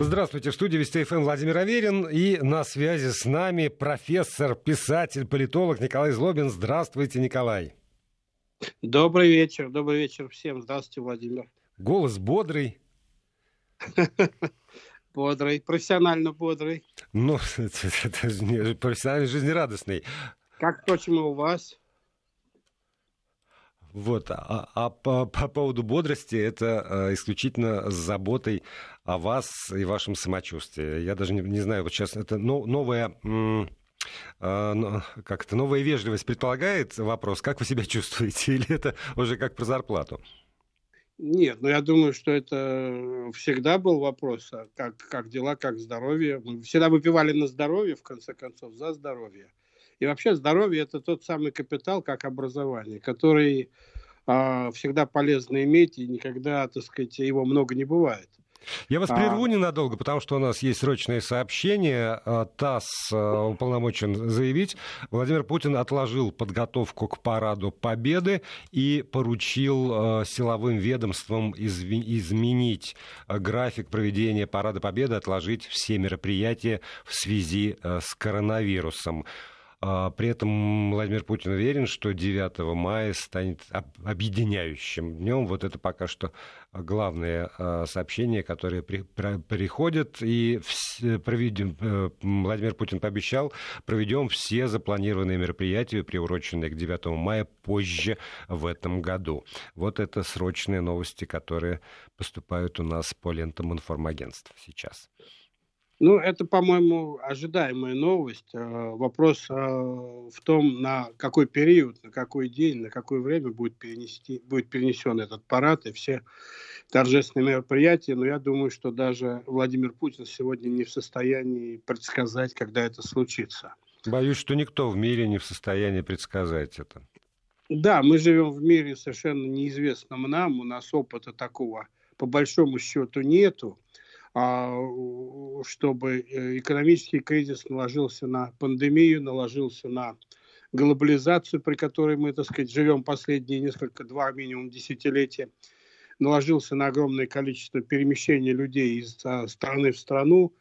Здравствуйте, в студии Вести ФМ Владимир Аверин и на связи с нами профессор, писатель, политолог Николай Злобин. Здравствуйте, Николай. Добрый вечер, добрый вечер всем. Здравствуйте, Владимир. Голос бодрый. Бодрый, профессионально бодрый. Ну, профессионально жизнерадостный. Как, впрочем, и у вас. Вот. А, а по, по поводу бодрости, это а, исключительно с заботой о вас и вашем самочувствии. Я даже не, не знаю, вот сейчас это но, новая... А, как это, новая вежливость предполагает вопрос, как вы себя чувствуете, или это уже как про зарплату? Нет, ну я думаю, что это всегда был вопрос, а как, как дела, как здоровье. Мы всегда выпивали на здоровье, в конце концов, за здоровье. И вообще здоровье – это тот самый капитал, как образование, который э, всегда полезно иметь, и никогда, так сказать, его много не бывает. Я вас прерву а... ненадолго, потому что у нас есть срочное сообщение. А, ТАСС уполномочен заявить, Владимир Путин отложил подготовку к параду Победы и поручил силовым ведомствам изменить график проведения парада Победы, отложить все мероприятия в связи с коронавирусом. А, при этом Владимир Путин уверен, что 9 мая станет объединяющим днем. Вот это пока что главное а, сообщение, которое приходит. И проведем, э, Владимир Путин пообещал, проведем все запланированные мероприятия, приуроченные к 9 мая, позже в этом году. Вот это срочные новости, которые поступают у нас по лентам информагентств сейчас. Ну, это, по-моему, ожидаемая новость. Э, вопрос э, в том, на какой период, на какой день, на какое время будет, перенести, будет перенесен этот парад и все торжественные мероприятия. Но я думаю, что даже Владимир Путин сегодня не в состоянии предсказать, когда это случится. Боюсь, что никто в мире не в состоянии предсказать это. Да, мы живем в мире совершенно неизвестном нам, у нас опыта такого по большому счету нету. А, чтобы э, экономический кризис наложился на пандемию, наложился на глобализацию, при которой мы, так сказать, живем последние несколько, два минимум десятилетия, наложился на огромное количество перемещений людей из а, страны в страну,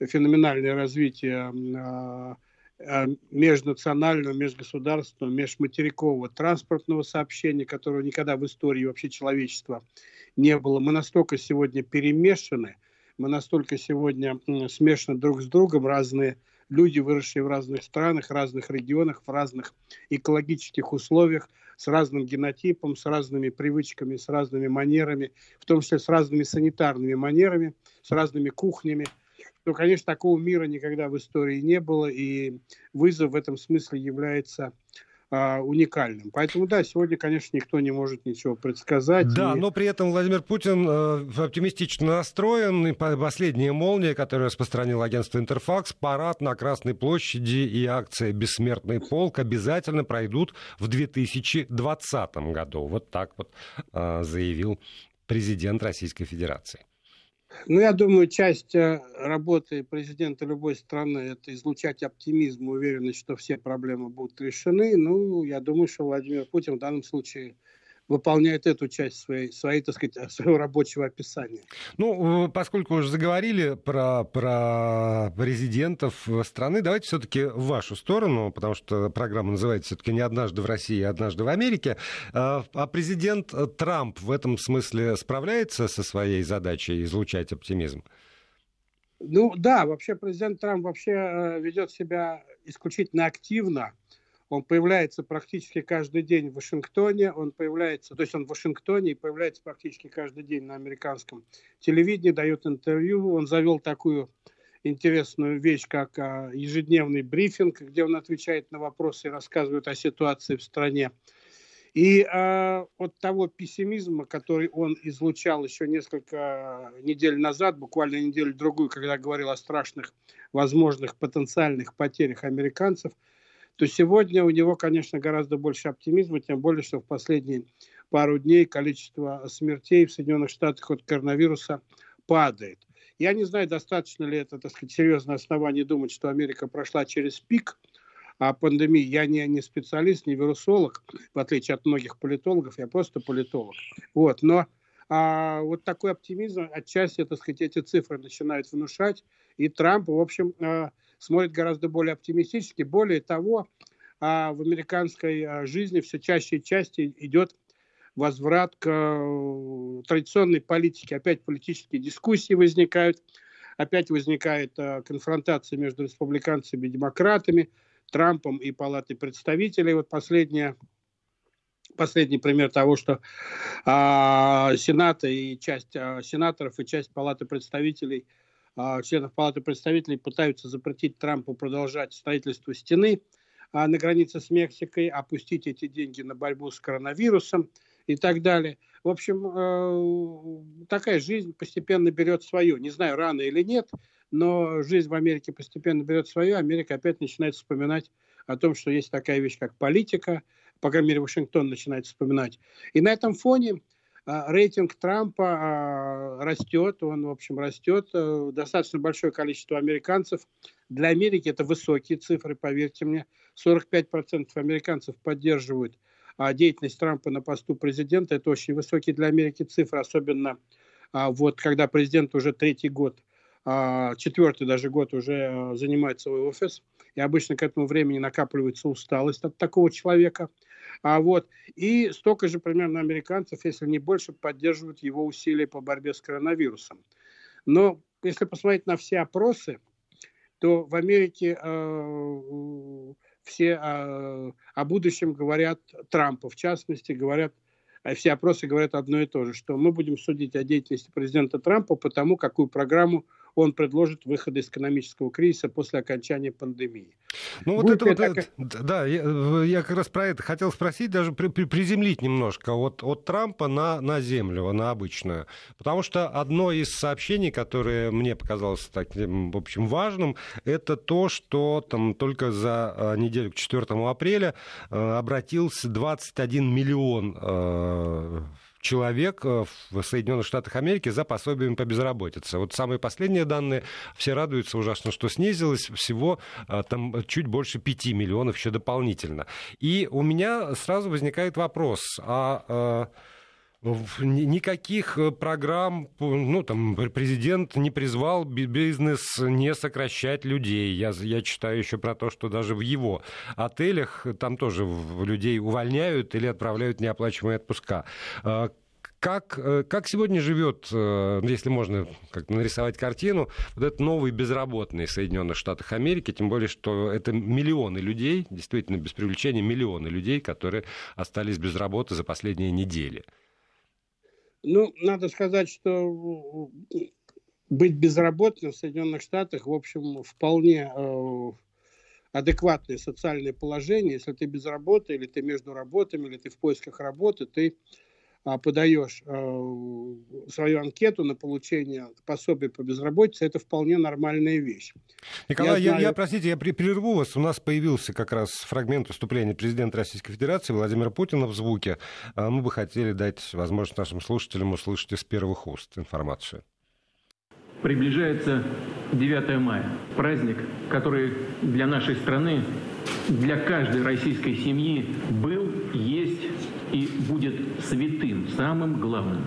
феноменальное развитие а, межнационального, межгосударственного, межматерикового транспортного сообщения, которого никогда в истории вообще человечества не было. Мы настолько сегодня перемешаны – мы настолько сегодня смешаны друг с другом, разные люди, выросшие в разных странах, разных регионах, в разных экологических условиях, с разным генотипом, с разными привычками, с разными манерами, в том числе с разными санитарными манерами, с разными кухнями. Но, конечно, такого мира никогда в истории не было, и вызов в этом смысле является а, уникальным. Поэтому, да, сегодня, конечно, никто не может ничего предсказать. Да, и... но при этом Владимир Путин э, оптимистично настроен. И последняя молния, которую распространил агентство Интерфакс, парад на Красной площади и акция «Бессмертный полк» обязательно пройдут в 2020 году. Вот так вот э, заявил президент Российской Федерации. Ну, я думаю, часть э, работы президента любой страны – это излучать оптимизм, уверенность, что все проблемы будут решены. Ну, я думаю, что Владимир Путин в данном случае выполняет эту часть своей, своей, так сказать, своего рабочего описания. Ну, поскольку уже заговорили про, про президентов страны, давайте все-таки в вашу сторону, потому что программа называется все-таки «Не однажды в России, а однажды в Америке». А, а президент Трамп в этом смысле справляется со своей задачей излучать оптимизм? Ну да, вообще президент Трамп вообще э, ведет себя исключительно активно он появляется практически каждый день в Вашингтоне, он появляется, то есть он в Вашингтоне и появляется практически каждый день на американском телевидении, дает интервью. Он завел такую интересную вещь, как а, ежедневный брифинг, где он отвечает на вопросы и рассказывает о ситуации в стране. И э, от того пессимизма, который он излучал еще несколько недель назад, буквально неделю-другую, когда говорил о страшных возможных потенциальных потерях американцев – то сегодня у него, конечно, гораздо больше оптимизма, тем более, что в последние пару дней количество смертей в Соединенных Штатах от коронавируса падает. Я не знаю, достаточно ли это, так сказать, серьезное основание думать, что Америка прошла через пик а пандемии. Я не, не специалист, не вирусолог, в отличие от многих политологов, я просто политолог. Вот, но а, вот такой оптимизм, отчасти, так сказать, эти цифры начинают внушать, и Трамп, в общем, смотрит гораздо более оптимистически. Более того, а, в американской а, жизни все чаще и чаще идет возврат к э, традиционной политике. Опять политические дискуссии возникают, опять возникает а, конфронтация между республиканцами и демократами, Трампом и Палатой представителей. Вот последняя последний пример того, что а, Сенат и часть а, сенаторов и часть Палаты представителей, членов Палаты представителей пытаются запретить Трампу продолжать строительство стены а, на границе с Мексикой, опустить эти деньги на борьбу с коронавирусом и так далее. В общем, э, такая жизнь постепенно берет свое. Не знаю, рано или нет, но жизнь в Америке постепенно берет свое. Америка опять начинает вспоминать о том, что есть такая вещь, как политика, по крайней мере, Вашингтон начинает вспоминать. И на этом фоне а, рейтинг Трампа а, растет, он, в общем, растет. Э, достаточно большое количество американцев. Для Америки это высокие цифры, поверьте мне. 45% американцев поддерживают а, деятельность Трампа на посту президента. Это очень высокие для Америки цифры, особенно вот когда президент уже третий год, четвертый даже год уже занимает свой офис. И обычно к этому времени накапливается усталость от такого человека – а вот, и столько же примерно американцев, если не больше, поддерживают его усилия по борьбе с коронавирусом. Но если посмотреть на все опросы, то в Америке э, все э, о будущем говорят Трампа, в частности, говорят а все опросы говорят одно и то же, что мы будем судить о деятельности президента Трампа по тому, какую программу он предложит выхода из экономического кризиса после окончания пандемии. Ну вот это вот, так... да, я, я как раз про это хотел спросить, даже при, при, приземлить немножко от, от Трампа на, на землю, на обычную. Потому что одно из сообщений, которое мне показалось таким, в общем, важным, это то, что там только за э, неделю к 4 апреля э, обратился 21 миллион э, человек э, в Соединенных Штатах Америки за пособием по безработице. Вот самые последние данные, все радуются ужасно, что снизилось всего э, там чуть больше 5 миллионов еще дополнительно. И у меня сразу возникает вопрос, а э, никаких программ, ну, там, президент не призвал бизнес не сокращать людей. Я, я читаю еще про то, что даже в его отелях там тоже людей увольняют или отправляют неоплачиваемые отпуска. А как, э, как сегодня живет, э, если можно как нарисовать картину, вот этот новый безработный в Соединенных Штатах Америки, тем более, что это миллионы людей, действительно, без привлечения миллионы людей, которые остались без работы за последние недели? Ну, надо сказать, что быть безработным в Соединенных Штатах, в общем, вполне э, адекватное социальное положение. Если ты без работы, или ты между работами, или ты в поисках работы, ты подаешь э, свою анкету на получение пособия по безработице, это вполне нормальная вещь. Николай, я, знаю... я, я простите, я прерву вас. У нас появился как раз фрагмент выступления президента Российской Федерации Владимира Путина в звуке. А мы бы хотели дать возможность нашим слушателям услышать из первых уст информацию. Приближается 9 мая. Праздник, который для нашей страны, для каждой российской семьи был, есть и будет святым, самым главным.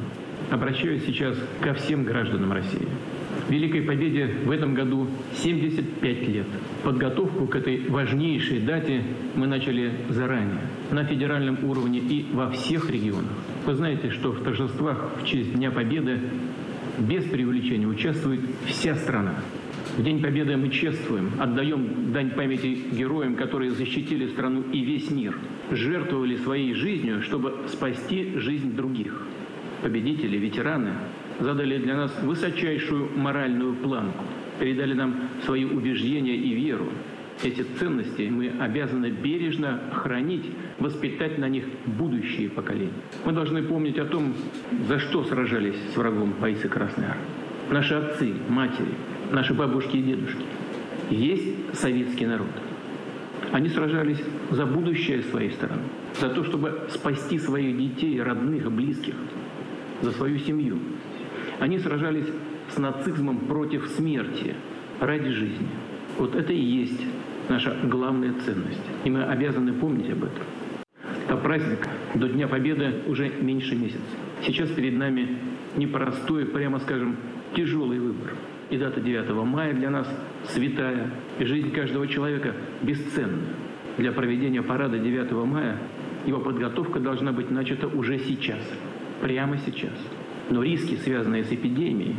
Обращаюсь сейчас ко всем гражданам России. Великой Победе в этом году 75 лет. Подготовку к этой важнейшей дате мы начали заранее, на федеральном уровне и во всех регионах. Вы знаете, что в торжествах в честь Дня Победы без преувеличения участвует вся страна. В День Победы мы чествуем, отдаем дань памяти героям, которые защитили страну и весь мир, жертвовали своей жизнью, чтобы спасти жизнь других. Победители, ветераны задали для нас высочайшую моральную планку, передали нам свои убеждения и веру. Эти ценности мы обязаны бережно хранить, воспитать на них будущие поколения. Мы должны помнить о том, за что сражались с врагом бойцы Красной Армии. Наши отцы, матери, наши бабушки и дедушки. Есть советский народ. Они сражались за будущее своей страны, за то, чтобы спасти своих детей, родных, близких, за свою семью. Они сражались с нацизмом против смерти, ради жизни. Вот это и есть наша главная ценность. И мы обязаны помнить об этом. праздник до Дня Победы уже меньше месяца. Сейчас перед нами непростой, прямо скажем, тяжелый выбор. И дата 9 мая для нас святая, и жизнь каждого человека бесценна. Для проведения парада 9 мая его подготовка должна быть начата уже сейчас, прямо сейчас. Но риски, связанные с эпидемией,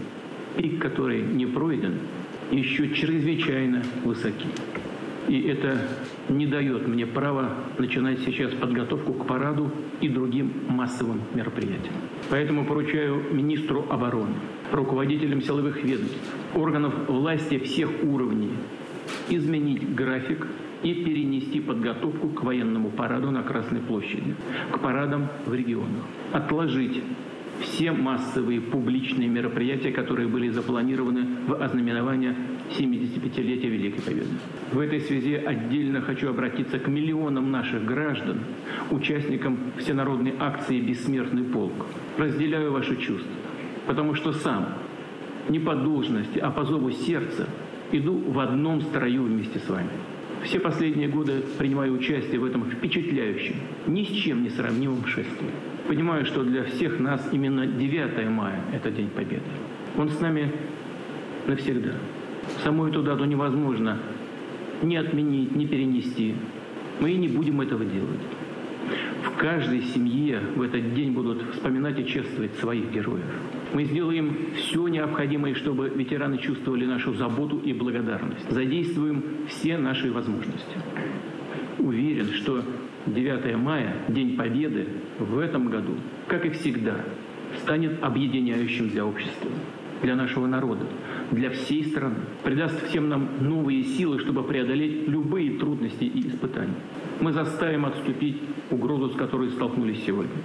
пик который не пройден, еще чрезвычайно высоки. И это не дает мне права начинать сейчас подготовку к параду и другим массовым мероприятиям. Поэтому поручаю министру обороны, руководителям силовых ведомств, органов власти всех уровней изменить график и перенести подготовку к военному параду на Красной площади, к парадам в регионах, отложить все массовые публичные мероприятия, которые были запланированы в ознаменование 75-летия Великой Победы. В этой связи отдельно хочу обратиться к миллионам наших граждан, участникам всенародной акции «Бессмертный полк». Разделяю ваши чувства, потому что сам, не по должности, а по зову сердца, иду в одном строю вместе с вами. Все последние годы принимаю участие в этом впечатляющем, ни с чем не сравнимом шествии. Понимаю, что для всех нас именно 9 мая – это День Победы. Он с нами навсегда. Саму эту дату невозможно ни отменить, ни перенести. Мы и не будем этого делать. В каждой семье в этот день будут вспоминать и чествовать своих героев. Мы сделаем все необходимое, чтобы ветераны чувствовали нашу заботу и благодарность. Задействуем все наши возможности. Уверен, что 9 мая, День Победы, в этом году, как и всегда, станет объединяющим для общества, для нашего народа, для всей страны, придаст всем нам новые силы, чтобы преодолеть любые трудности и испытания. Мы заставим отступить угрозу, с которой столкнулись сегодня.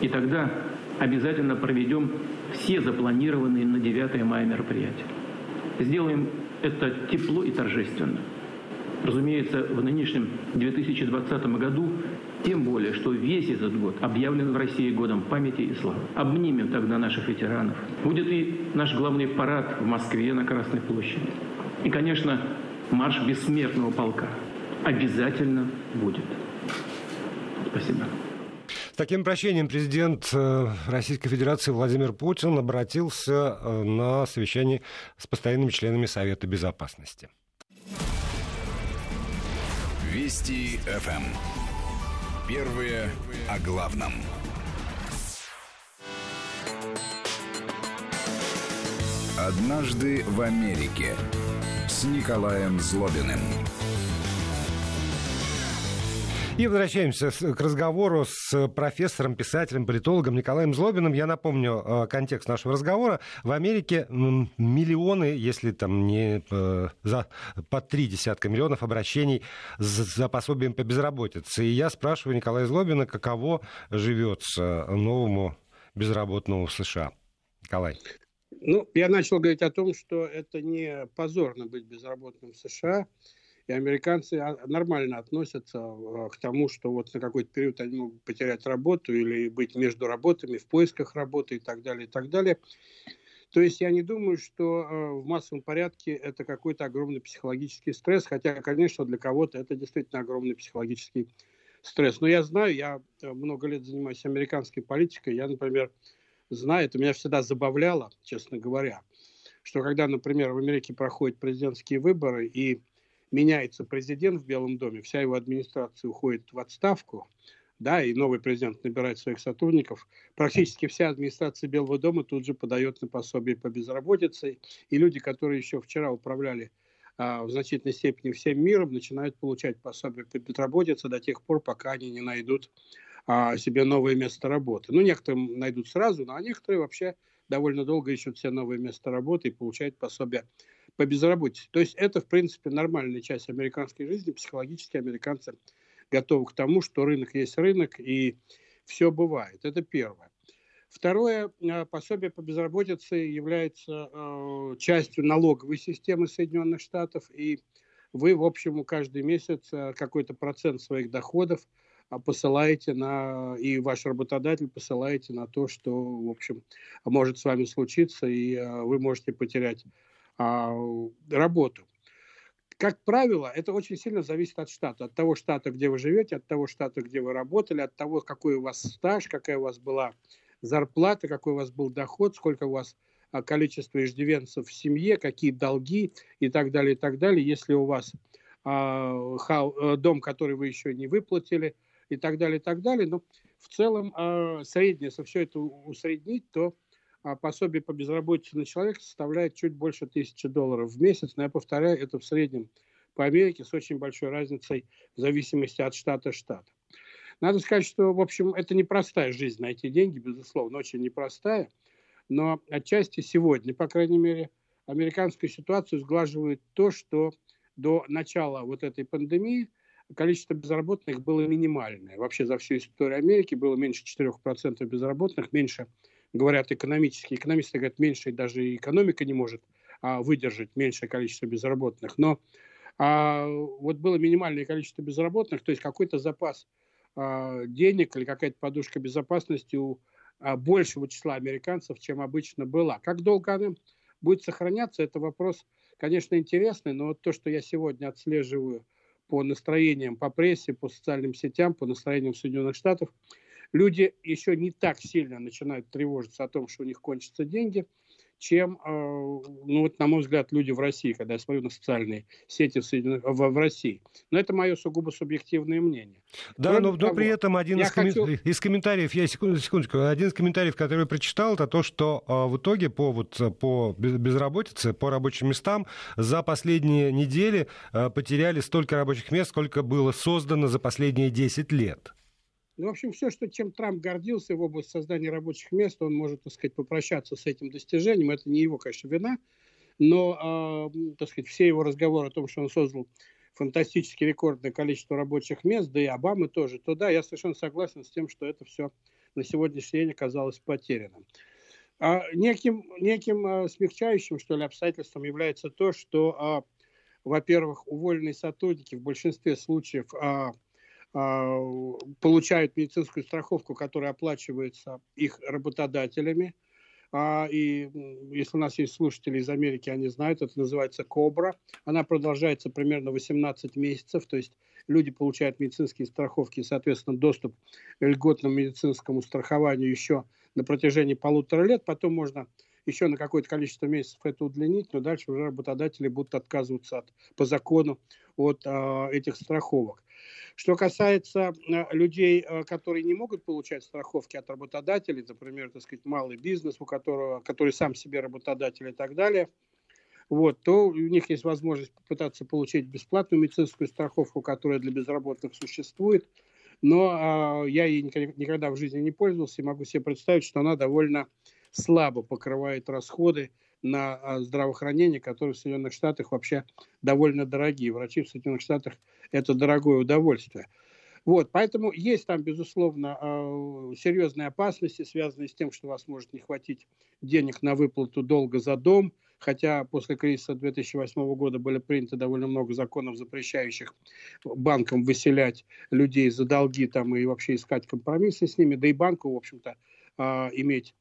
И тогда обязательно проведем все запланированные на 9 мая мероприятия. Сделаем это тепло и торжественно – Разумеется, в нынешнем 2020 году, тем более, что весь этот год объявлен в России годом памяти и славы. Обнимем тогда наших ветеранов. Будет и наш главный парад в Москве на Красной площади. И, конечно, марш бессмертного полка обязательно будет. Спасибо. С таким прощением президент э, Российской Федерации Владимир Путин обратился э, на совещание с постоянными членами Совета Безопасности. Вести ФМ. Эм. Первые о главном. Однажды в Америке с Николаем Злобиным. И возвращаемся к разговору с профессором, писателем, политологом Николаем Злобиным. Я напомню э, контекст нашего разговора. В Америке миллионы, если там не э, за по три десятка миллионов обращений за пособием по безработице. И я спрашиваю Николая Злобина, каково живется новому безработному в США. Николай. Ну, я начал говорить о том, что это не позорно быть безработным в США. И американцы а, нормально относятся а, к тому, что вот на какой-то период они могут потерять работу или быть между работами, в поисках работы и так далее, и так далее. То есть я не думаю, что а, в массовом порядке это какой-то огромный психологический стресс, хотя, конечно, для кого-то это действительно огромный психологический стресс. Но я знаю, я много лет занимаюсь американской политикой, я, например, знаю, это меня всегда забавляло, честно говоря, что когда, например, в Америке проходят президентские выборы, и меняется президент в Белом доме, вся его администрация уходит в отставку, да, и новый президент набирает своих сотрудников, практически вся администрация Белого дома тут же подает на пособие по безработице, и люди, которые еще вчера управляли а, в значительной степени всем миром, начинают получать пособие по безработице до тех пор, пока они не найдут а, себе новое место работы. Ну, некоторые найдут сразу, ну, а некоторые вообще довольно долго ищут себе новое место работы и получают пособие по безработице. То есть это, в принципе, нормальная часть американской жизни. Психологически американцы готовы к тому, что рынок есть рынок, и все бывает. Это первое. Второе, э, пособие по безработице является э, частью налоговой системы Соединенных Штатов, и вы, в общем, каждый месяц э, какой-то процент своих доходов посылаете на, и ваш работодатель посылаете на то, что, в общем, может с вами случиться, и вы можете потерять а, работу. как правило, это очень сильно зависит от штата. От того штата, где вы живете, от того штата, где вы работали, от того, какой у вас стаж, какая у вас была зарплата, какой у вас был доход, сколько у вас а, количество иждивенцев в семье, какие долги и так далее, и так далее. Если у вас а, ха, дом, который вы еще не выплатили и так далее, и так далее. Но в целом а, среднее, если все это усреднить, то а пособие по безработице на человека составляет чуть больше тысячи долларов в месяц. Но я повторяю, это в среднем по Америке с очень большой разницей в зависимости от штата штата. Надо сказать, что, в общем, это непростая жизнь на эти деньги, безусловно, очень непростая. Но отчасти сегодня, по крайней мере, американскую ситуацию сглаживает то, что до начала вот этой пандемии количество безработных было минимальное. Вообще за всю историю Америки было меньше 4% безработных, меньше говорят экономические. Экономисты говорят, меньше даже экономика не может а, выдержать меньшее количество безработных. Но а, вот было минимальное количество безработных, то есть какой-то запас а, денег или какая-то подушка безопасности у а, большего числа американцев, чем обычно была. Как долго она будет сохраняться, это вопрос, конечно, интересный, но вот то, что я сегодня отслеживаю по настроениям, по прессе, по социальным сетям, по настроениям Соединенных Штатов, люди еще не так сильно начинают тревожиться о том, что у них кончатся деньги, чем, э, ну вот, на мой взгляд, люди в России, когда я смотрю на социальные сети в, в, в России. Но это мое сугубо субъективное мнение. Да, Кроме но, того, но при этом один из, хочу... из комментариев, я секунду, секундочку, один из комментариев, который я прочитал, это то, что э, в итоге по, вот, по безработице, по рабочим местам за последние недели э, потеряли столько рабочих мест, сколько было создано за последние 10 лет. Ну, в общем, все, что, чем Трамп гордился в области создания рабочих мест, он может, так сказать, попрощаться с этим достижением. Это не его, конечно, вина, но, э, так сказать, все его разговоры о том, что он создал фантастически рекордное количество рабочих мест, да и Обамы тоже, то да, я совершенно согласен с тем, что это все на сегодняшний день оказалось потерянным. А неким, неким а, смягчающим, что ли, обстоятельством является то, что, а, во-первых, уволенные сотрудники в большинстве случаев а, получают медицинскую страховку, которая оплачивается их работодателями. А, и если у нас есть слушатели из Америки, они знают, это называется КОБРА. Она продолжается примерно 18 месяцев, то есть люди получают медицинские страховки соответственно, доступ к льготному медицинскому страхованию еще на протяжении полутора лет. Потом можно еще на какое-то количество месяцев это удлинить, но дальше уже работодатели будут отказываться от, по закону от а, этих страховок. Что касается э, людей, э, которые не могут получать страховки от работодателей, например, так сказать, малый бизнес, у которого, который сам себе работодатель и так далее, вот, то у них есть возможность попытаться получить бесплатную медицинскую страховку, которая для безработных существует. Но э, я ей никогда в жизни не пользовался и могу себе представить, что она довольно слабо покрывает расходы на а, здравоохранение, которые в Соединенных Штатах вообще довольно дорогие. Врачи в Соединенных Штатах – это дорогое удовольствие. Вот, поэтому есть там, безусловно, а, серьезные опасности, связанные с тем, что у вас может не хватить денег на выплату долга за дом, хотя после кризиса 2008 года были приняты довольно много законов, запрещающих банкам выселять людей за долги там, и вообще искать компромиссы с ними, да и банку, в общем-то, а, иметь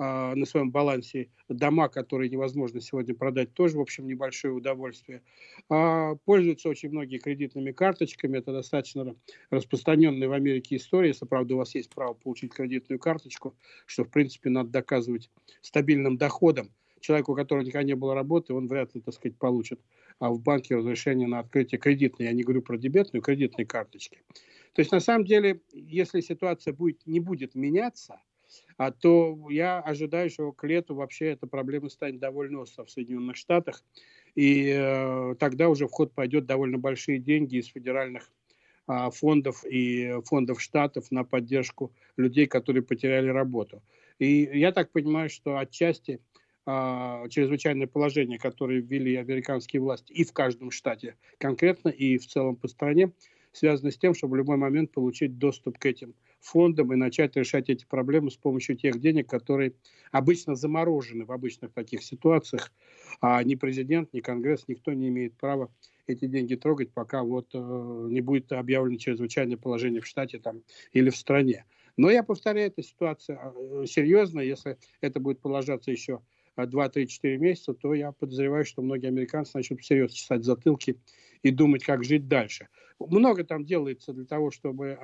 на своем балансе дома, которые невозможно сегодня продать, тоже, в общем, небольшое удовольствие. А, пользуются очень многие кредитными карточками. Это достаточно распространенная в Америке история. Если, правда, у вас есть право получить кредитную карточку, что, в принципе, надо доказывать стабильным доходом. Человеку, у которого никогда не было работы, он вряд ли, так сказать, получит а в банке разрешение на открытие кредитной, я не говорю про дебетную, кредитной карточки. То есть, на самом деле, если ситуация будет, не будет меняться – а то я ожидаю, что к лету вообще эта проблема станет довольно остро в Соединенных Штатах, и э, тогда уже в ход пойдет довольно большие деньги из федеральных э, фондов и фондов штатов на поддержку людей, которые потеряли работу. И я так понимаю, что отчасти э, чрезвычайное положение, которое ввели американские власти и в каждом штате конкретно, и в целом по стране, связано с тем, чтобы в любой момент получить доступ к этим фондом и начать решать эти проблемы с помощью тех денег, которые обычно заморожены в обычных таких ситуациях. А ни президент, ни Конгресс, никто не имеет права эти деньги трогать, пока вот э, не будет объявлено чрезвычайное положение в штате там, или в стране. Но я повторяю, эта ситуация э, серьезная, если это будет продолжаться еще 2-3-4 месяца, то я подозреваю, что многие американцы начнут всерьез чесать затылки и думать, как жить дальше. Много там делается для того, чтобы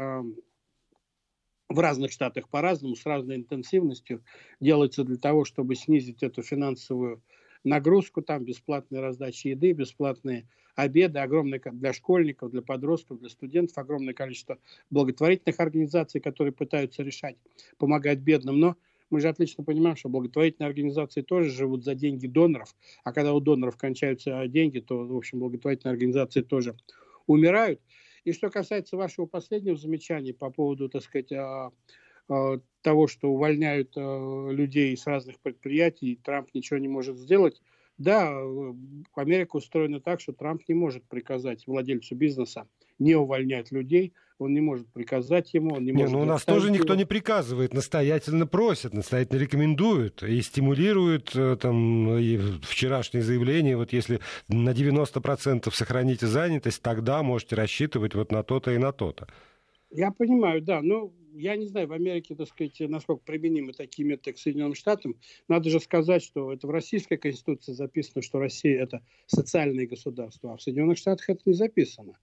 в разных штатах по-разному, с разной интенсивностью делается для того, чтобы снизить эту финансовую нагрузку, там бесплатные раздачи еды, бесплатные обеды, огромное для школьников, для подростков, для студентов, огромное количество благотворительных организаций, которые пытаются решать, помогать бедным. Но мы же отлично понимаем, что благотворительные организации тоже живут за деньги доноров, а когда у доноров кончаются деньги, то, в общем, благотворительные организации тоже умирают. И что касается вашего последнего замечания по поводу, так сказать, а, а, того, что увольняют а, людей с разных предприятий, Трамп ничего не может сделать, да, Америка устроена так, что Трамп не может приказать владельцу бизнеса не увольнять людей, он не может приказать ему, он не, не может... Ну, у нас тоже его. никто не приказывает, настоятельно просит, настоятельно рекомендует и стимулирует э, там и вчерашнее заявление, вот если на 90% сохраните занятость, тогда можете рассчитывать вот на то-то и на то-то. Я понимаю, да, но я не знаю, в Америке, так сказать, насколько применимы такие методы к Соединенным Штатам. Надо же сказать, что это в Российской Конституции записано, что Россия – это социальное государство, а в Соединенных Штатах это не записано.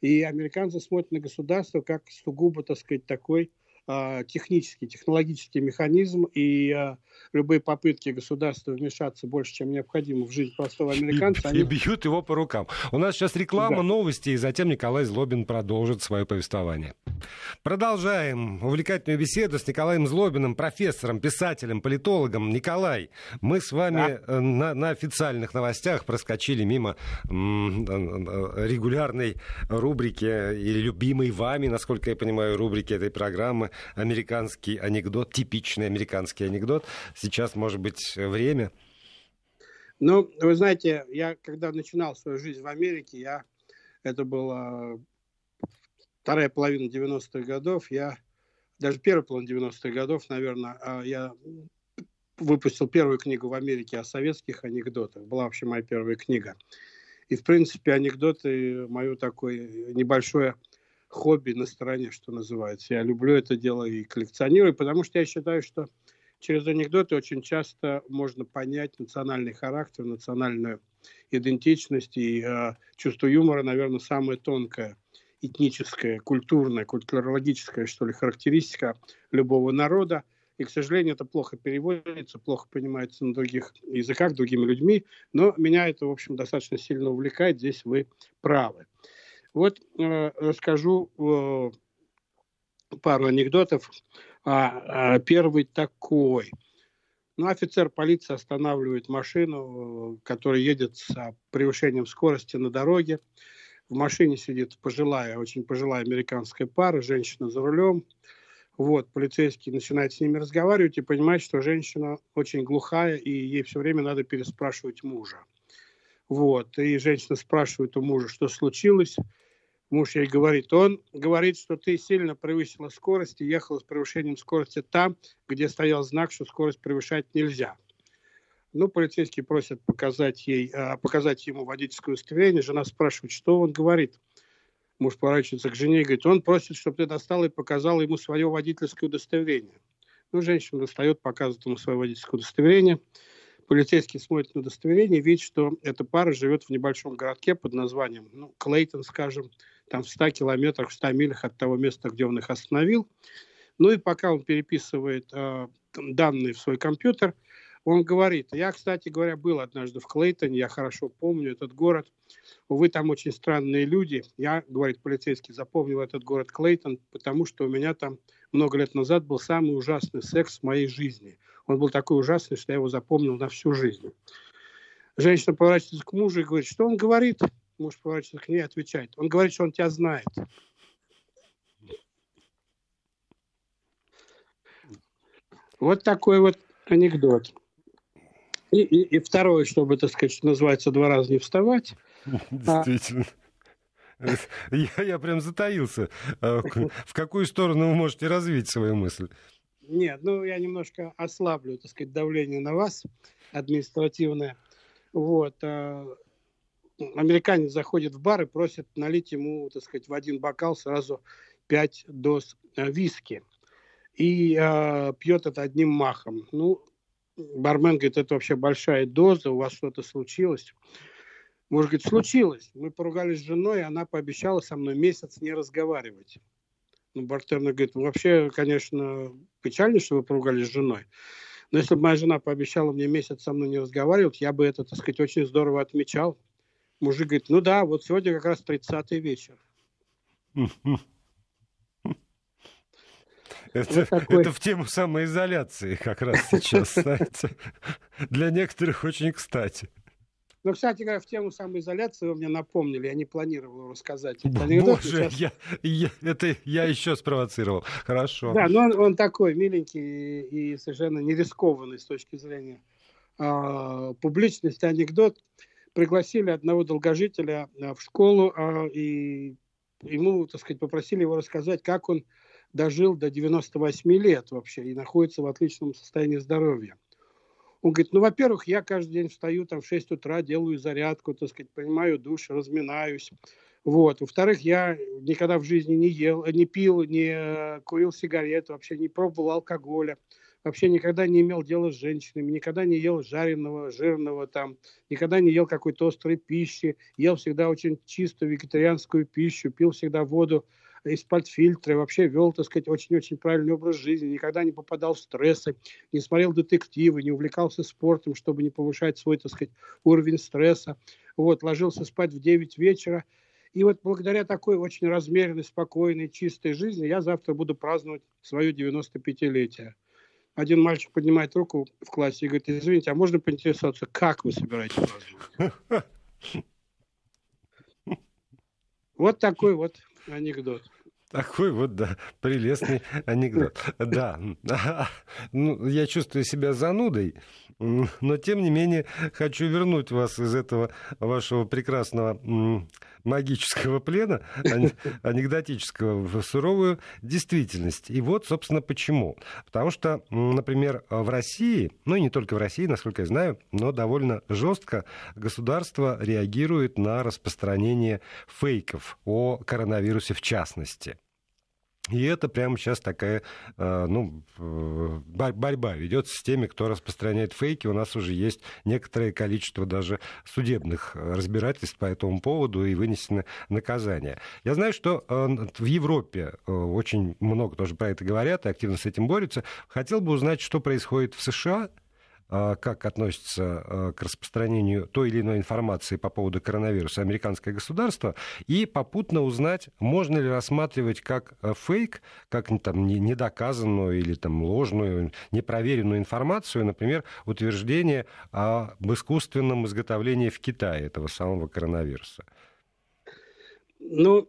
И американцы смотрят на государство как сугубо, так сказать, такой технический, технологический механизм, и а, любые попытки государства вмешаться больше, чем необходимо в жизнь простого американца... И, они... и бьют его по рукам. У нас сейчас реклама, да. новости, и затем Николай Злобин продолжит свое повествование. Продолжаем увлекательную беседу с Николаем Злобиным, профессором, писателем, политологом. Николай, мы с вами да. Э, на, на официальных новостях проскочили мимо м, регулярной рубрики или любимой вами, насколько я понимаю, рубрики этой программы американский анекдот, типичный американский анекдот. Сейчас, может быть, время. Ну, вы знаете, я когда начинал свою жизнь в Америке, я это была вторая половина 90-х годов, я даже первая половина 90-х годов, наверное, а, я выпустил первую книгу в Америке о советских анекдотах. Была вообще моя первая книга. И, в принципе, анекдоты мое такое небольшое хобби на стороне, что называется. Я люблю это дело и коллекционирую, потому что я считаю, что через анекдоты очень часто можно понять национальный характер, национальную идентичность и э, чувство юмора, наверное, самое тонкое этническая, культурная, культурологическая, что ли, характеристика любого народа. И, к сожалению, это плохо переводится, плохо понимается на других языках, другими людьми. Но меня это, в общем, достаточно сильно увлекает. Здесь вы правы. Вот э, расскажу э, пару анекдотов. А, а, первый такой. Ну, офицер полиции останавливает машину, которая едет с превышением скорости на дороге. В машине сидит пожилая, очень пожилая американская пара, женщина за рулем. Вот, полицейский начинает с ними разговаривать и понимает, что женщина очень глухая, и ей все время надо переспрашивать мужа. Вот, и женщина спрашивает у мужа, что случилось. Муж ей говорит, он говорит, что ты сильно превысила скорость и ехала с превышением скорости там, где стоял знак, что скорость превышать нельзя. Ну, полицейский просит показать, ей, а, показать ему водительское удостоверение. Жена спрашивает, что он говорит. Муж поворачивается к жене и говорит, он просит, чтобы ты достал и показал ему свое водительское удостоверение. Ну, женщина достает, показывает ему свое водительское удостоверение. Полицейский смотрит на удостоверение, видит, что эта пара живет в небольшом городке под названием, ну, Клейтон, скажем, там в 100 километрах, в 100 милях от того места, где он их остановил. Ну и пока он переписывает э, данные в свой компьютер, он говорит, я, кстати говоря, был однажды в Клейтоне, я хорошо помню этот город. Увы, там очень странные люди. Я, говорит полицейский, запомнил этот город Клейтон, потому что у меня там много лет назад был самый ужасный секс в моей жизни. Он был такой ужасный, что я его запомнил на всю жизнь. Женщина поворачивается к мужу и говорит, что он говорит? Муж поворачивается к ней и отвечает. Он говорит, что он тебя знает. Вот такой вот анекдот. И, и, и второе, чтобы, так сказать, называется, два раза не вставать. Действительно. Я, я прям затаился. А в какую сторону вы можете развить свою мысль? Нет, ну я немножко ослаблю, так сказать, давление на вас административное. Вот. Американец заходит в бар и просит налить ему, так сказать, в один бокал сразу пять доз а, виски. И э, пьет это одним махом. Ну, бармен говорит, это вообще большая доза, у вас что-то случилось. Может, говорит, случилось. Мы поругались с женой, и она пообещала со мной месяц не разговаривать. Ну, бартендер говорит, вообще, конечно, печально, что вы поругались с женой. Но если бы моя жена пообещала мне месяц со мной не разговаривать, я бы это, так сказать, очень здорово отмечал. Мужик говорит, ну да, вот сегодня как раз 30-й вечер. Это, вот это в тему самоизоляции как раз сейчас, знаете. Для некоторых очень кстати. Ну, кстати говоря, в тему самоизоляции вы мне напомнили, я не планировал рассказать. Боже, сейчас... я, я, это я еще спровоцировал. Хорошо. Да, но он, он такой миленький и, совершенно не рискованный с точки зрения э, публичности анекдот. Пригласили одного долгожителя э, в школу э, и ему, так сказать, попросили его рассказать, как он дожил до 98 лет вообще и находится в отличном состоянии здоровья. Он говорит, ну, во-первых, я каждый день встаю там в 6 утра, делаю зарядку, так сказать, принимаю душ, разминаюсь. Вот. Во-вторых, я никогда в жизни не ел, не пил, не курил сигарет, вообще не пробовал алкоголя, вообще никогда не имел дела с женщинами, никогда не ел жареного, жирного там, никогда не ел какой-то острой пищи, ел всегда очень чистую вегетарианскую пищу, пил всегда воду из-под вообще вел, так сказать, очень-очень правильный образ жизни, никогда не попадал в стрессы, не смотрел детективы, не увлекался спортом, чтобы не повышать свой, так сказать, уровень стресса. Вот, ложился спать в 9 вечера. И вот благодаря такой очень размеренной, спокойной, чистой жизни я завтра буду праздновать свое 95-летие. Один мальчик поднимает руку в классе и говорит, извините, а можно поинтересоваться, как вы собираетесь праздновать? Вот такой вот анекдот. Такой вот, да, прелестный анекдот. Да, ну, я чувствую себя занудой, но тем не менее хочу вернуть вас из этого вашего прекрасного магического плена, анекдотического, в суровую действительность. И вот, собственно, почему. Потому что, например, в России, ну и не только в России, насколько я знаю, но довольно жестко государство реагирует на распространение фейков о коронавирусе в частности. И это прямо сейчас такая э, ну, э, борьба ведется с теми, кто распространяет фейки. У нас уже есть некоторое количество даже судебных разбирательств по этому поводу и вынесено наказание. Я знаю, что э, в Европе очень много тоже про это говорят и активно с этим борются. Хотел бы узнать, что происходит в США как относится а, к распространению той или иной информации по поводу коронавируса американское государство, и попутно узнать, можно ли рассматривать как а, фейк, как там, недоказанную или там, ложную, непроверенную информацию, например, утверждение об искусственном изготовлении в Китае этого самого коронавируса. Ну,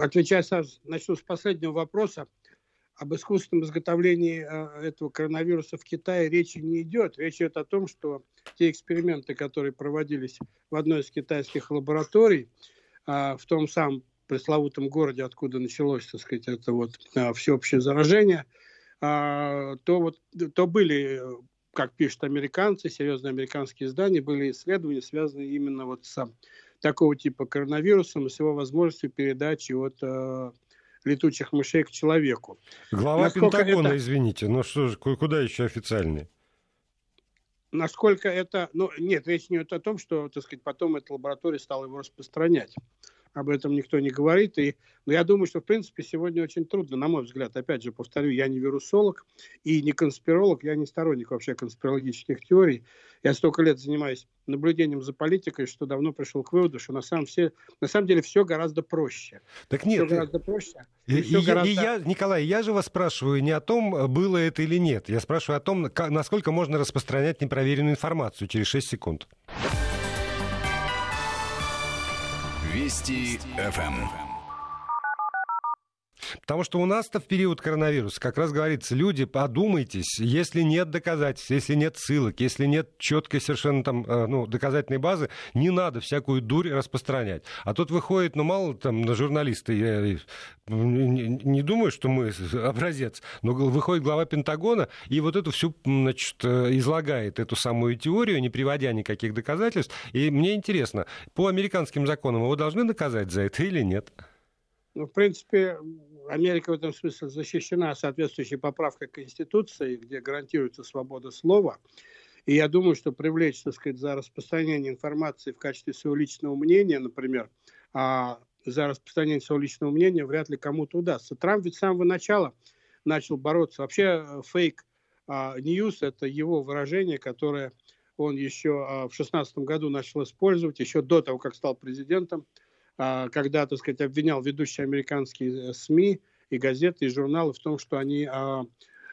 отвечая сразу, начну с последнего вопроса об искусственном изготовлении э, этого коронавируса в Китае речи не идет. Речь идет о том, что те эксперименты, которые проводились в одной из китайских лабораторий, а, в том самом пресловутом городе, откуда началось, так сказать, это вот а, всеобщее заражение, а, то, вот, то были, как пишут американцы, серьезные американские издания, были исследования, связанные именно вот с такого типа коронавирусом и с его возможностью передачи от летучих мышей к человеку. Глава Насколько Пентагона, это... извините, но что же, куда еще официальный? Насколько это... Ну, нет, речь не идет о том, что, так сказать, потом эта лаборатория стала его распространять об этом никто не говорит. И, но я думаю, что, в принципе, сегодня очень трудно, на мой взгляд, опять же, повторю, я не вирусолог и не конспиролог, я не сторонник вообще конспирологических теорий. Я столько лет занимаюсь наблюдением за политикой, что давно пришел к выводу, что на самом, все, на самом деле все гораздо проще. Так нет, все гораздо проще. И, и, и, гораздо... и я, Николай, я же вас спрашиваю не о том, было это или нет. Я спрашиваю о том, насколько можно распространять непроверенную информацию через 6 секунд. Вести ФМ. Потому что у нас-то в период коронавируса как раз говорится, люди, подумайтесь, если нет доказательств, если нет ссылок, если нет четкой совершенно там, э, ну, доказательной базы, не надо всякую дурь распространять. А тут выходит, ну, мало там на журналисты, я не, не думаю, что мы образец, но выходит глава Пентагона и вот эту всю, значит, э, излагает эту самую теорию, не приводя никаких доказательств. И мне интересно, по американским законам его должны наказать за это или нет? Ну, в принципе, Америка в этом смысле защищена соответствующей поправкой Конституции, где гарантируется свобода слова. И я думаю, что привлечь, так сказать, за распространение информации в качестве своего личного мнения, например, а за распространение своего личного мнения вряд ли кому-то удастся. Трамп ведь с самого начала начал бороться. Вообще фейк ньюс – это его выражение, которое он еще а, в 2016 году начал использовать, еще до того, как стал президентом, а, когда, так сказать, обвинял ведущие американские э, СМИ и газеты, и журналы в том, что они а,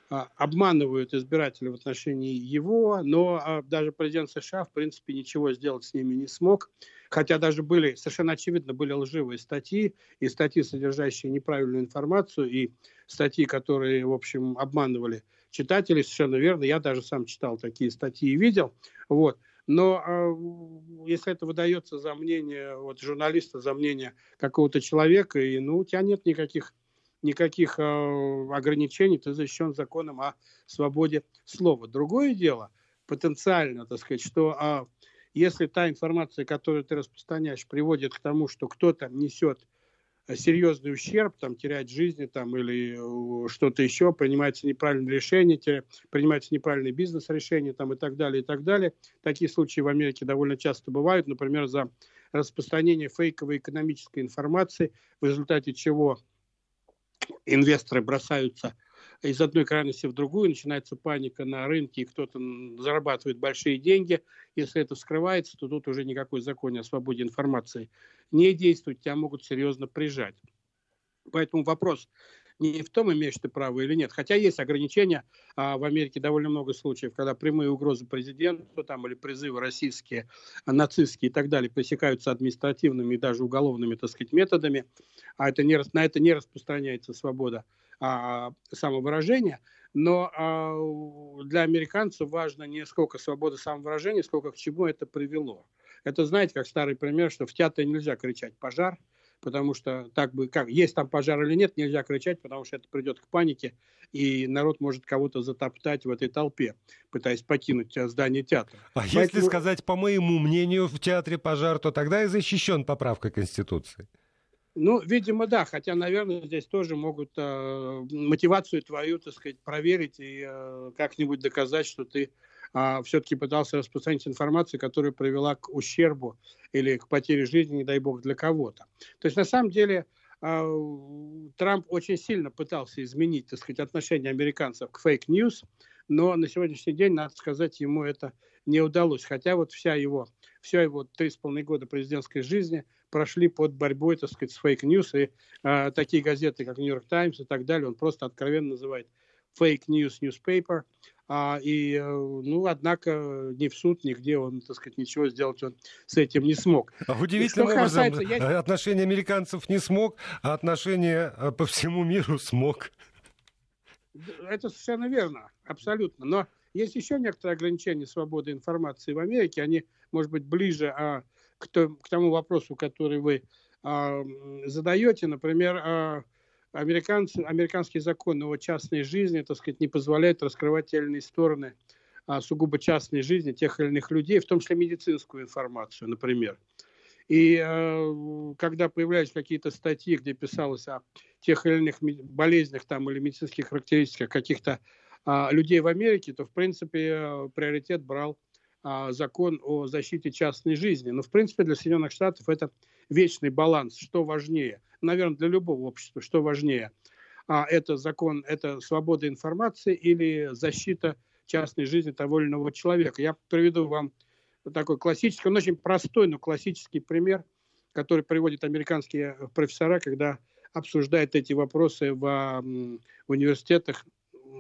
обманывают избирателей в отношении его, но даже президент США, в принципе, ничего сделать с ними не смог. Хотя даже были, совершенно очевидно, были лживые статьи, и статьи, содержащие неправильную информацию, и статьи, которые, в общем, обманывали читателей, совершенно верно. Я даже сам читал такие статьи и видел. Вот. Но э, если это выдается за мнение вот, журналиста, за мнение какого-то человека, и ну, у тебя нет никаких, никаких э, ограничений, ты защищен законом о свободе слова. Другое дело, потенциально, так сказать, что э, если та информация, которую ты распространяешь, приводит к тому, что кто-то несет серьезный ущерб, там, терять жизни там, или э, что-то еще, принимается неправильное решение, принимается неправильное бизнес-решение там, и так далее, и так далее. Такие случаи в Америке довольно часто бывают, например, за распространение фейковой экономической информации, в результате чего инвесторы бросаются из одной крайности в другую, начинается паника на рынке, и кто-то зарабатывает большие деньги. Если это скрывается, то тут уже никакой закон о свободе информации не действует, тебя могут серьезно прижать. Поэтому вопрос не в том, имеешь ты право или нет. Хотя есть ограничения. А в Америке довольно много случаев, когда прямые угрозы президенту там, или призывы российские, нацистские и так далее пресекаются административными и даже уголовными так сказать, методами, а это не, на это не распространяется свобода а, самовыражения. Но а, для американцев важно не сколько свобода самовыражения, сколько к чему это привело. Это, знаете, как старый пример, что в театре нельзя кричать «пожар», потому что так бы, как, есть там пожар или нет, нельзя кричать, потому что это придет к панике, и народ может кого-то затоптать в этой толпе, пытаясь покинуть э, здание театра. А Поэтому... если сказать, по моему мнению, в театре пожар, то тогда и защищен поправкой Конституции. Ну, видимо, да, хотя, наверное, здесь тоже могут э, мотивацию твою, так сказать, проверить и э, как-нибудь доказать, что ты э, все-таки пытался распространить информацию, которая привела к ущербу или к потере жизни, не дай бог, для кого-то. То есть, на самом деле, э, Трамп очень сильно пытался изменить, так сказать, отношение американцев к fake news, но на сегодняшний день, надо сказать, ему это не удалось. Хотя вот вся его, все его три с половиной года президентской жизни – прошли под борьбой, так сказать, с fake news, и а, такие газеты, как Нью-Йорк Таймс и так далее, он просто откровенно называет fake news newspaper, а, и, э, ну, однако, ни в суд, нигде он, так сказать, ничего сделать он с этим не смог. А удивительным образом касается, я... отношения американцев не смог, а отношения э, по всему миру смог. Это совершенно верно, абсолютно. Но есть еще некоторые ограничения свободы информации в Америке. Они, может быть, ближе а, к, к тому вопросу, который вы а, задаете. Например, а, американцы, американский закон о частной жизни, так сказать, не позволяет раскрывать те или иные стороны а, сугубо частной жизни тех или иных людей, в том числе медицинскую информацию, например. И э, когда появлялись какие-то статьи, где писалось о тех или иных болезнях там, или медицинских характеристиках каких-то людей в Америке, то, в принципе, э, приоритет брал а, закон о защите частной жизни. Но, в принципе, для Соединенных Штатов это вечный баланс. Что важнее? Наверное, для любого общества, что важнее? А, это закон, это свобода информации или защита частной жизни того или иного человека. Я приведу вам такой классический, он очень простой, но классический пример, который приводят американские профессора, когда обсуждают эти вопросы в, в университетах,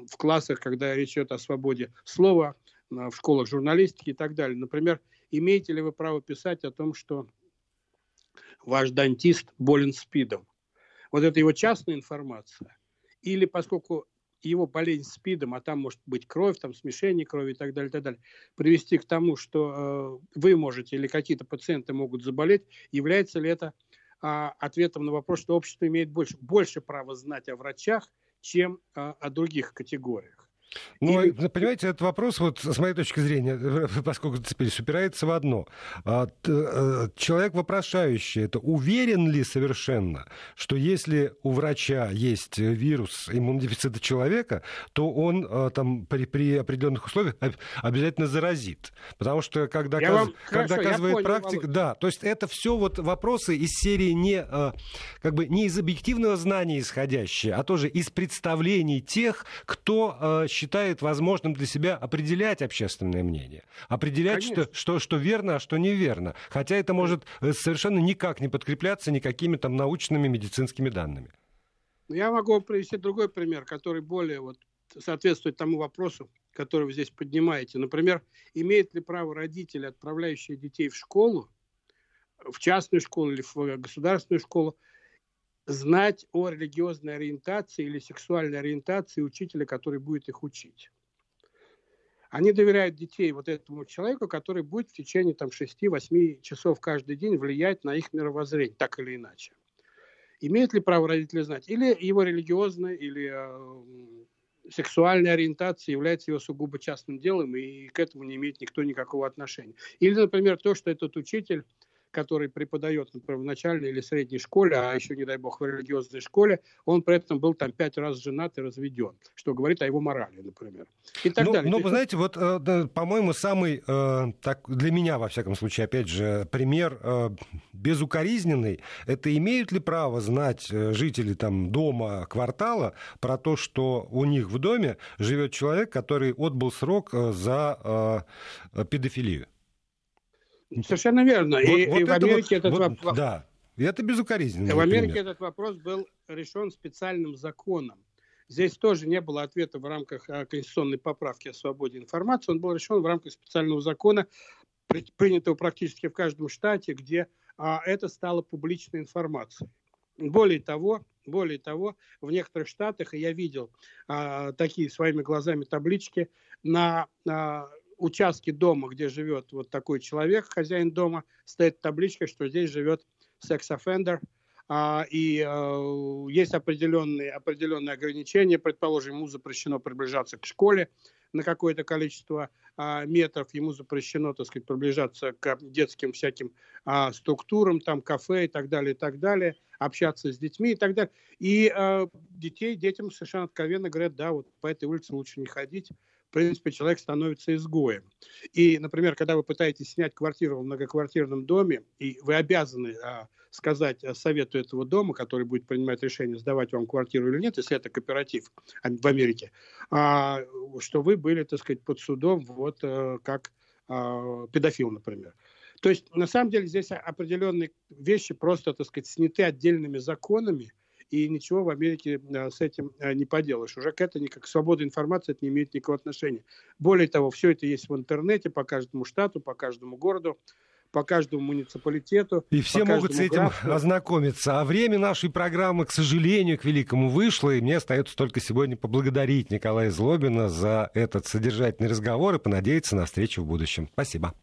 в классах, когда речь идет о свободе слова, в школах журналистики и так далее. Например, имеете ли вы право писать о том, что ваш дантист болен СПИДом? Вот это его частная информация. Или поскольку его болезнь СПИДом, а там может быть кровь, там смешение крови и так далее, и так далее, привести к тому, что э, вы можете или какие-то пациенты могут заболеть, является ли это э, ответом на вопрос, что общество имеет больше, больше права знать о врачах, чем э, о других категориях? Ну, и... понимаете, этот вопрос, вот с моей точки зрения, поскольку теперь упирается в одно. А, э, человек вопрошающий, это уверен ли совершенно, что если у врача есть вирус иммунодефицита человека, то он э, там при, при определенных условиях обязательно заразит. Потому что, когда, доказ... вам... как Хорошо, доказывает понял, практика, Володя. да, то есть это все вот вопросы из серии не, э, как бы не из объективного знания исходящие, а тоже из представлений тех, кто считает возможным для себя определять общественное мнение, определять, что, что, что верно, а что неверно. Хотя это может э, совершенно никак не подкрепляться никакими там научными медицинскими данными. Я могу вам привести другой пример, который более вот соответствует тому вопросу, который вы здесь поднимаете. Например, имеет ли право родители, отправляющие детей в школу, в частную школу или в государственную школу, знать о религиозной ориентации или сексуальной ориентации учителя, который будет их учить. Они доверяют детей вот этому человеку, который будет в течение там, 6-8 часов каждый день влиять на их мировоззрение, так или иначе. Имеет ли право родители знать? Или его религиозная, или э, сексуальная ориентация является его сугубо частным делом, и к этому не имеет никто никакого отношения. Или, например, то, что этот учитель который преподает, например, в начальной или средней школе, а еще, не дай бог, в религиозной школе, он при этом был там пять раз женат и разведен, что говорит о его морали, например. И так ну, далее. Ну, вы знаете, вот, э, по-моему, самый, э, так, для меня, во всяком случае, опять же, пример э, безукоризненный, это имеют ли право знать жители там дома, квартала про то, что у них в доме живет человек, который отбыл срок за педофилию? Совершенно верно. Вот, и, вот и в Америке вот, этот вот, вопрос... Да, это безукоризненно. В Америке пример. этот вопрос был решен специальным законом. Здесь тоже не было ответа в рамках а, конституционной поправки о свободе информации. Он был решен в рамках специального закона, принятого практически в каждом штате, где а, это стало публичной информацией. Более того, более того, в некоторых штатах, и я видел а, такие своими глазами таблички, на а, участке дома, где живет вот такой человек, хозяин дома, стоит табличка, что здесь живет секс-офендер, а, и а, есть определенные, определенные ограничения. Предположим, ему запрещено приближаться к школе на какое-то количество а, метров, ему запрещено, так сказать, приближаться к детским всяким а, структурам, там, кафе и так далее, и так далее, общаться с детьми и так далее. И а, детей, детям совершенно откровенно говорят, да, вот по этой улице лучше не ходить, принципе, человек становится изгоем. И, например, когда вы пытаетесь снять квартиру в многоквартирном доме, и вы обязаны а, сказать а, совету этого дома, который будет принимать решение, сдавать вам квартиру или нет, если это кооператив а, в Америке, а, что вы были, так сказать, под судом, вот а, как а, педофил, например. То есть, на самом деле, здесь определенные вещи просто, так сказать, сняты отдельными законами, и ничего в Америке э, с этим э, не поделаешь. Уже к этому, как свобода информации, это не имеет никакого отношения. Более того, все это есть в интернете по каждому штату, по каждому городу по каждому муниципалитету. И все могут с этим графу. ознакомиться. А время нашей программы, к сожалению, к великому вышло, и мне остается только сегодня поблагодарить Николая Злобина за этот содержательный разговор и понадеяться на встречу в будущем. Спасибо.